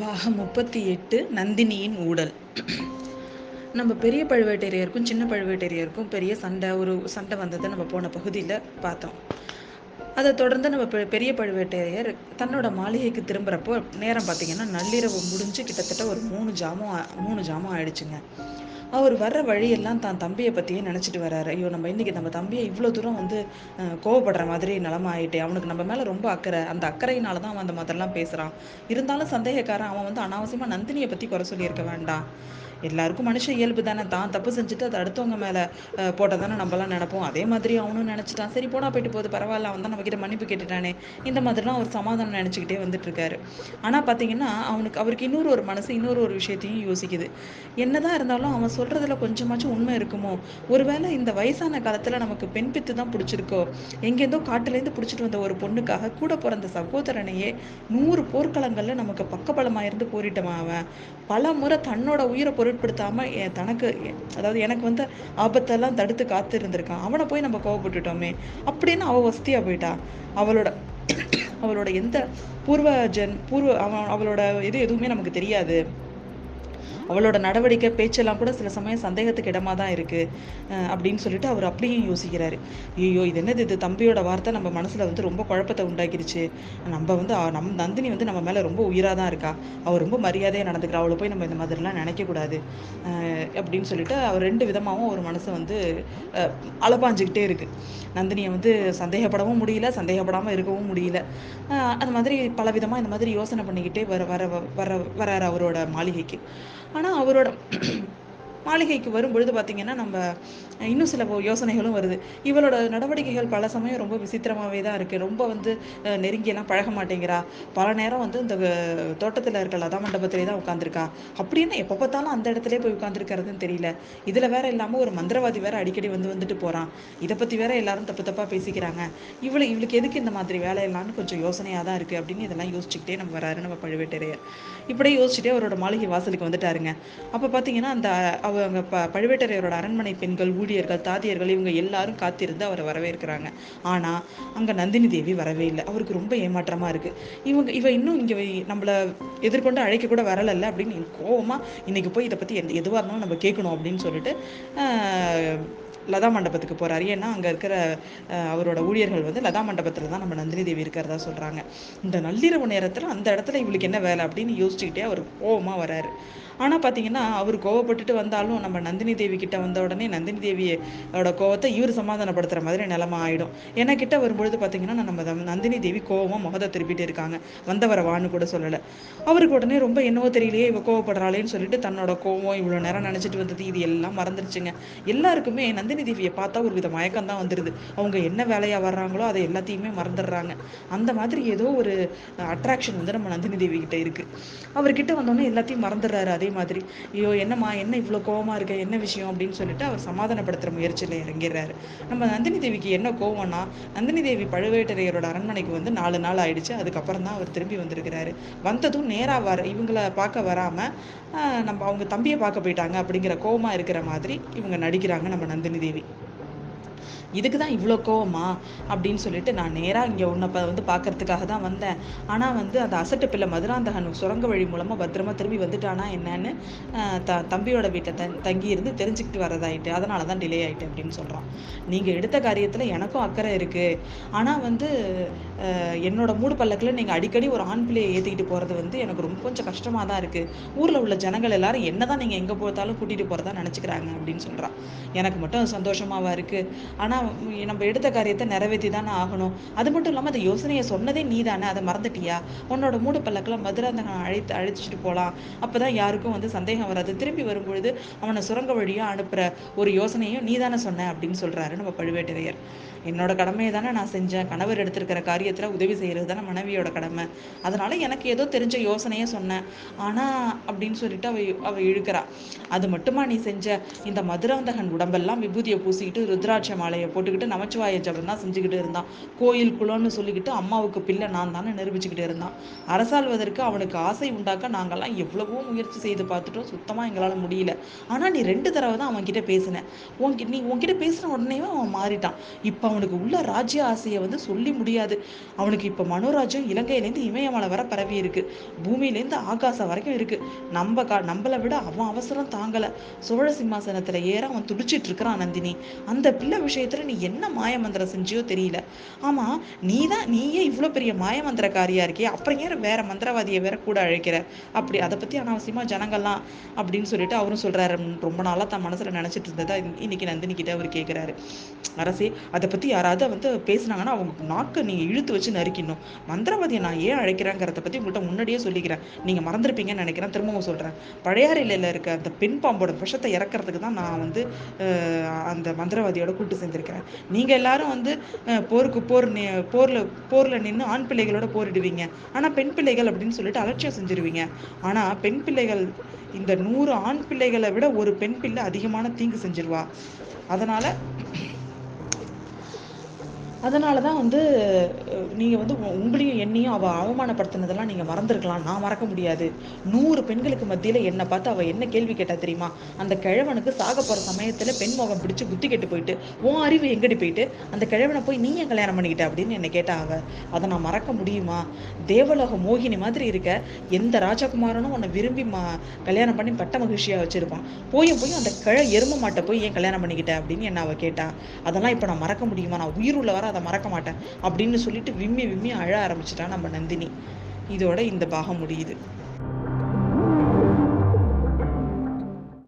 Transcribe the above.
பாகம் முப்பத்தி எட்டு நந்தினியின் ஊடல். நம்ம பெரிய பழுவேட்டரையருக்கும் சின்ன பழுவேட்டரையருக்கும் பெரிய சண்டை ஒரு சண்டை வந்ததை நம்ம போன பகுதியில் பார்த்தோம். அதை தொடர்ந்து நம்ம பெ- பெரிய பழுவேட்டரையர் தன்னோட மாளிகைக்கு திரும்புறப்போ நேரம் பார்த்தீங்கன்னா நள்ளிரவு முடிஞ்சு கிட்டத்தட்ட ஒரு மூணு ஜாமம் ஆ- மூணு ஜாமம் ஆயிடுச்சுங்க. அவர் வர்ற வழியெல்லாம் தான் தம்பியை பற்றியே நினச்சிட்டு வர்றாரு ஐயோ நம்ம இன்னைக்கு நம்ம தம்பியை இவ்வளோ தூரம் வந்து கோவப்படுற மாதிரி நிலமா ஆயிட்டே அவனுக்கு நம்ம மேலே ரொம்ப அக்கறை. அந்த அக்கறையினால தான் அவன் அந்த மாதிரிலாம் பேசுகிறான் இருந்தாலும் சந்தேகக்காரன் அவன் வந்து அனாவசியமாக நந்தினியை பற்றி குறை சொல்லியிருக்க வேண்டாம். எல்லாருக்கும் மனுஷ இயல்பு தானே. தான் தப்பு செஞ்சுட்டு அதை அடுத்தவங்க மேலே போட்டால் தானே நம்மலாம் நினைப்போம். அதே மாதிரி அவனும் நினச்சிட்டான். சரி போனா போயிட்டு போகுது பரவாயில்ல அவன் தான் நம்மக்கிட்ட மன்னிப்பு கேட்டுட்டானே. இந்த மாதிரிலாம் அவர் சமாதானம் நினச்சிக்கிட்டே வந்துட்டுருக்காரு. ஆனால் பார்த்தீங்கன்னா அவனுக்கு அவருக்கு இன்னொரு ஒரு மனசு இன்னொரு ஒரு விஷயத்தையும் யோசிக்குது. என்னதான் இருந்தாலும் அவன் சொல்றதுல கொஞ்சமாச்சும் உண்மை இருக்குமோ? ஒருவேளை இந்த வயசான காலத்துல நமக்கு பெண் பித்து தான் பிடிச்சிருக்கோ? எங்கேருந்தோ காட்டுலேருந்து பிடிச்சிட்டு வந்த ஒரு பொண்ணுக்காக கூட பிறந்த சகோதரனையே நூறு போர்க்களங்கள்ல நமக்கு பக்கபலமா இருந்து போரிட்டமா அவன். பல முறை தன்னோட உயிரை பொருட்படுத்தாம தனக்கு அதாவது எனக்கு வந்து ஆபத்தெல்லாம் தடுத்து காத்து இருந்திருக்கான் அவனை போய் நம்ம கோவப்பட்டுட்டோமே. அப்படின்னு அவ வசதியா போயிட்டா. அவளோட அவளோட எந்த பூர்வ ஜென் பூர்வ அவன் அவளோட இது எதுவுமே நமக்கு தெரியாது. அவளோட நடவடிக்கை பேச்செல்லாம் கூட சில சமயம் சந்தேகத்துக்கு இடமா தான் இருக்குது அப்படின்னு சொல்லிட்டு அவர் அப்படியும் யோசிக்கிறாரு. ஐயோ இது என்னது இது? தம்பியோட வார்த்தை நம்ம மனசில் வந்து ரொம்ப குழப்பத்தை உண்டாக்கிடுச்சு நம்ம வந்து நம் நந்தினி வந்து நம்ம மேலே ரொம்ப உயிராக தான் இருக்கா? அவள் ரொம்ப மரியாதையாக நடந்துக்கிறா? அவளை போய் நம்ம இந்த மாதிரிலாம் நினைக்கக்கூடாது அப்படின்னு சொல்லிட்டு அவர் ரெண்டு விதமாகவும் ஒரு மனசு வந்து அலப்பாஞ்சிக்கிட்டே இருக்குது நந்தினியை வந்து சந்தேகப்படவும் முடியல சந்தேகப்படாமல் இருக்கவும் முடியல. அந்த மாதிரி பல விதமாக இந்த மாதிரி யோசனை பண்ணிக்கிட்டே வர வர வர வராரு அவரோட மாளிகைக்கு. ஆனால் அவரோட மாளிகைக்கு வரும்பொழுது பார்த்தீங்கன்னா நம்ம இன்னும் சில யோசனைகளும் வருது. இவளோட நடவடிக்கைகள் பல சமயம் ரொம்ப விசித்திரமாகவே தான் இருக்குது ரொம்ப வந்து நெருங்கியெல்லாம் பழக மாட்டேங்கிறா. பல நேரம் வந்து இந்த தோட்டத்தில் இருக்கிற இருக்க லதா மண்டபத்திலே தான் உட்காந்துருக்கா அப்படின்னு எப்போ பார்த்தாலும் அந்த இடத்துல போய் உட்காந்துருக்கிறதுன்னு தெரியல. இதில் வேற இல்லாமல் ஒரு மந்திரவாதி வேற அடிக்கடி வந்து வந்துட்டு போகிறான் இதை பற்றி வேற எல்லாரும் தப்பு தப்பாக பேசிக்கிறாங்க. இவளு இவளுக்கு எதுக்கு இந்த மாதிரி வேலையெல்லாம்னு கொஞ்சம் யோசனையாக தான் இருக்குது அப்படின்னு இதெல்லாம் யோசிச்சுக்கிட்டே நம்ம வராரு நம்ம பழுவேட்டரையர். இப்படியே யோசிச்சுட்டே அவரோட மாளிகை வாசலுக்கு வந்துட்டாருங்க. அப்போ பார்த்தீங்கன்னா அந்த அவங்க ப பழுவேட்டரையரோட அரண்மனை பெண்கள் ஊழியர்கள் தாதியர்கள் இவங்க எல்லாரும் காத்திருந்து அவரை வரவேற்கிறாங்க. ஆனால் அங்கே நந்தினி தேவி வரவே இல்லை. அவருக்கு ரொம்ப ஏமாற்றமாக இருக்குது இவங்க இவ இன்னும் இங்கே நம்மளை எதிர்கொண்டு அழைக்க கூட வரலல்ல அப்படின்னு கோவமாக இன்றைக்கி போய் இதை பற்றி எந்த எதுவாக இருந்தாலும் நம்ம கேட்கணும் அப்படின்னு சொல்லிட்டு லதா மண்டபத்துக்கு போகிறாரு ஏன்னா அங்கே இருக்கிற அவரோட ஊழியர்கள் வந்து லதா மண்டபத்தில் தான் நம்ம நந்தினி தேவி இருக்கிறதா சொல்கிறாங்க இந்த நள்ளிரவு நேரத்தில் அந்த இடத்துல இவளுக்கு என்ன வேலை அப்படின்னு யோசிச்சுக்கிட்டே அவர் கோவமா வராரு. ஆனால் பார்த்தீங்கன்னா அவர் கோவப்பட்டுட்டு வந்தாலும் நம்ம நந்தினி தேவி கிட்ட வந்த உடனே நந்தினி தேவியோட கோவத்தை இவர் சமாதானப்படுத்துகிற மாதிரி நிலமா ஆயிடும். ஏன்னா கிட்ட வரும்பொழுது பார்த்தீங்கன்னா நம்ம நந்தினி தேவி கோவமாக முகத்தை திருப்பிட்டு இருக்காங்க. வந்தவரை வான்னு கூட சொல்லலை. அவருக்கு உடனே ரொம்ப என்னவோ தெரியலையே இவ கோவப்படுறாளேன்னு சொல்லிட்டு தன்னோட கோவம் இவ்வளோ நேரம் நினச்சிட்டு வந்தது இது எல்லாம் மறந்துருச்சுங்க. எல்லாருக்குமே நந்தினி தேவியை பார்த்தா ஒரு வித மயக்கம் தான் வந்துருது. அவங்க என்ன வேலையாக வர்றாங்களோ அதை எல்லாத்தையுமே மறந்துடுறாங்க. அந்த மாதிரி ஏதோ ஒரு அட்ராக்ஷன் வந்து நம்ம நந்தினி தேவி கிட்ட இருக்கு. அவர்கிட்ட வந்தோடனே எல்லாத்தையும் மறந்துடுறாரு. அதே மாதிரி. ஐயோ என்னம்மா என்ன இவ்வளவு கோவமா இருக்க என்ன விஷயம் அப்படின்னு சொல்லிட்டு அவர் சமாதானப்படுத்துற முயற்சியில் இறங்கிடுறாரு. நம்ம நந்தினி தேவிக்கு என்ன கோவம்னா நந்தினி தேவி பழுவேட்டரையரோட அரண்மனைக்கு வந்து நாலு நாள் ஆயிடுச்சு. அதுக்கப்புறம் தான் அவர் திரும்பி வந்திருக்கிறாரு. வந்ததும் நேரா வர இவங்கள பார்க்க வராம நம்ம அவங்க தம்பியை பார்க்க போயிட்டாங்க அப்படிங்கிற கோவமா இருக்கிற மாதிரி இவங்க நடிக்கிறாங்க நம்ம நந்தினி தேவி. இதுக்கு தான் இவ்வளோ கோவமா? அப்படின்னு சொல்லிட்டு நான் நேராக இங்கே உன்னை வந்து பார்க்கறதுக்காக தான் வந்தேன். ஆனால் வந்து அந்த அசட்டு பிள்ளை மதுராந்தகன் சுரங்க வழி மூலமாக பத்திரமா திரும்பி வந்துட்டானா என்னன்னு த தம்பியோட வீட்டை தங் தங்கி இருந்து தெரிஞ்சுக்கிட்டு வரதாயிட்டு அதனால தான் டிலே ஆகிட்டு அப்படின்னு சொல்கிறான் நீங்கள் எடுத்த காரியத்தில் எனக்கும் அக்கறை இருக்குது ஆனால் வந்து என்னோட மூடு பல்லக்கில் நீங்கள் அடிக்கடி ஒரு ஆண் பிள்ளையை ஏற்றிக்கிட்டு போகிறது வந்து எனக்கு ரொம்ப கொஞ்சம் கஷ்டமாக தான் இருக்குது ஊரில் உள்ள ஜனங்கள் எல்லாரும் என்ன தான் நீங்கள் எங்கே போத்தாலும் கூட்டிகிட்டு போகிறதா நினச்சிக்கிறாங்க அப்படின்னு சொல்கிறான் எனக்கு மட்டும் அது இருக்குது ஆனால் நம்ம எடுத்த காரியத்தை நிறைவேற்றி தானே ஆகணும். அது மட்டும் இல்லாமல் அந்த யோசனையை சொன்னதே நீ தானே அதை மறந்துட்டியா? உன்னோட மூடு பல்லக்கெல்லாம் மதுராந்தகன் அழைத்து அழைச்சிட்டு போகலாம் அப்போ தான் யாருக்கும் வந்து சந்தேகம் வராது. திரும்பி வரும்பொழுது அவனை சுரங்க வழியாக அனுப்புகிற ஒரு யோசனையும் நீ தானே சொன்ன அப்படின்னு சொல்கிறாரு நம்ம பழுவேட்டரையர். என்னோட கடமையை தானே நான் செஞ்சேன். கணவர் எடுத்திருக்கிற காரியத்தில் உதவி செய்கிறது தானே மனைவியோட கடமை. அதனால் எனக்கு ஏதோ தெரிஞ்ச யோசனையே சொன்னேன். ஆனால் அப்படின்னு சொல்லிட்டு அவ அவ இழுக்கிறா. அது மட்டுமா நீ செஞ்ச? இந்த மதுராந்தகன் உடம்பெல்லாம் விபூதியை பூசிக்கிட்டு ருத்ராட்ச மாலையை போட்டுக்கிட்டு நமச்சிவாய ஜபம் தான் செஞ்சுக்கிட்டு இருந்தான். கோயில் குளம்னு சொல்லிக்கிட்டு அம்மாவுக்கு பிள்ளை நான் தானே நிரூபிச்சுக்கிட்டு இருந்தான். அரசாள்வதற்கு அவனுக்கு ஆசை உண்டாக்க நாங்கள்லாம் எவ்வளவோ முயற்சி செய்து பார்த்துட்டோம். சுத்தமாக எங்களால் முடியல. ஆனால் நீ ரெண்டு தடவை தான் அவன்கிட்ட பேசின. உன்கிட்ட நீ உன்கிட்ட பேசின உடனே அவன் மாறிட்டான். இப்போ அவனுக்கு உள்ள ராஜ்ய ஆசையை வந்து சொல்லி முடியாது. அவனுக்கு இப்போ மனோராஜ்யம் இலங்கையிலேருந்து இமயமலை வர பரவி இருக்கு. பூமியிலேருந்து ஆகாசம் வரைக்கும் இருக்கு. நம்ம கா நம்மளை விட அவன் அவசரம் தாங்கலை. சோழ சிம்மாசனத்தில் ஏற அவன் துடிச்சிட்டு இருக்கிறான் நந்தினி. அந்த பிள்ளை விஷயத்துல நீ என்ன மாயமந்திரம் செஞ்சியோ தெரியல. ஆமா நீ தான் நீயே இவ்வளோ பெரிய மாயமந்திரக்காரியா இருக்கே. அப்புறம் ஏன் வேற மந்திரவாதியை வேற கூட அழைக்கிற? அப்படி அதை பத்தி அனாவசியமா ஜனங்கள்லாம் அப்படின்னு சொல்லிட்டு அவரும் சொல்றாரு. ரொம்ப நாளா தன் மனசுல நினைச்சிட்டு இருந்ததா இன்னைக்கு நந்தினி கிட்ட அவர் கேட்கிறாரு அரசே அதை பற்றி யாராவது வந்து பேசுனாங்கன்னா அவங்க நாக்கை நீங்கள் இழுத்து வச்சு நறுக்கிடணும். மந்திரவாதியை நான் ஏன் அழைக்கிறேங்கிறத பற்றி உங்கள்கிட்ட முன்னாடியே சொல்லிக்கிறேன். நீங்கள் மறந்துருப்பீங்கன்னு நினைக்கிறேன். திரும்பவும் சொல்கிறேன் பழையாறையில் இருக்க அந்த பெண் பாம்போட விஷத்தை இறக்கறதுக்கு தான் நான் வந்து அந்த மந்திரவாதியோட கூட்டு சேர்ந்திருக்கிறேன். நீங்கள் எல்லாரும் வந்து போருக்கு போர் நி- போரில் போரில் நின்று ஆண் பிள்ளைகளோட போரிடுவீங்க. ஆனால் பெண் பிள்ளைகள் அப்படின்னு சொல்லிட்டு அலட்சியம் செஞ்சிருவீங்க. ஆனால் பெண் பிள்ளைகள் இந்த நூறு ஆண் பிள்ளைகளை விட ஒரு பெண் பிள்ளை அதிகமான தீங்கு செஞ்சிருவா. அதனால அதனால தான் வந்து நீங்கள் வந்து உ- உங்களையும் என்னையும் அவள் அவமானப்படுத்தினதெல்லாம் நீங்கள் மறந்துருக்கலாம். நான் மறக்க முடியாது. நூறு பெண்களுக்கு மத்தியில் என்னை பார்த்து அவள் என்ன கேள்வி கேட்டா தெரியுமா? அந்த கிழவனுக்கு சாக போகிற சமயத்தில் பெண் முகம் பிடிச்சி புத்தி கெட்டு போயிட்டு உன் அறிவு எங்கடி போயிட்டு? அந்த கிழவனை போய் நீ ஏன் கல்யாணம் பண்ணிக்கிட்ட? அப்படின்னு என்னை கேட்டா அவள் அதை நான் மறக்க முடியுமா? தேவலோக மோகினி மாதிரி இருக்க. எந்த ராஜகுமாரனும் உன்னை விரும்பி மா கல்யாணம் பண்ணி பட்ட மகிழ்ச்சியாக வச்சுருப்பான். போயும் போய் அந்த கிழ எரும மாட்டை போய் ஏன் கல்யாணம் பண்ணிக்கிட்ட? அப்படின்னு என்ன அவள் கேட்டா அதெல்லாம் இப்போ நான் மறக்க முடியுமா? நான் உயிர் உள்ள வர அதை மறக்க மாட்டேன் அப்படின்னு சொல்லிட்டு விம்மி விம்மி அழ ஆரம்பிச்சிட்டா நம்ம நந்தினி. இதோட இந்த பாகம் முடியுது.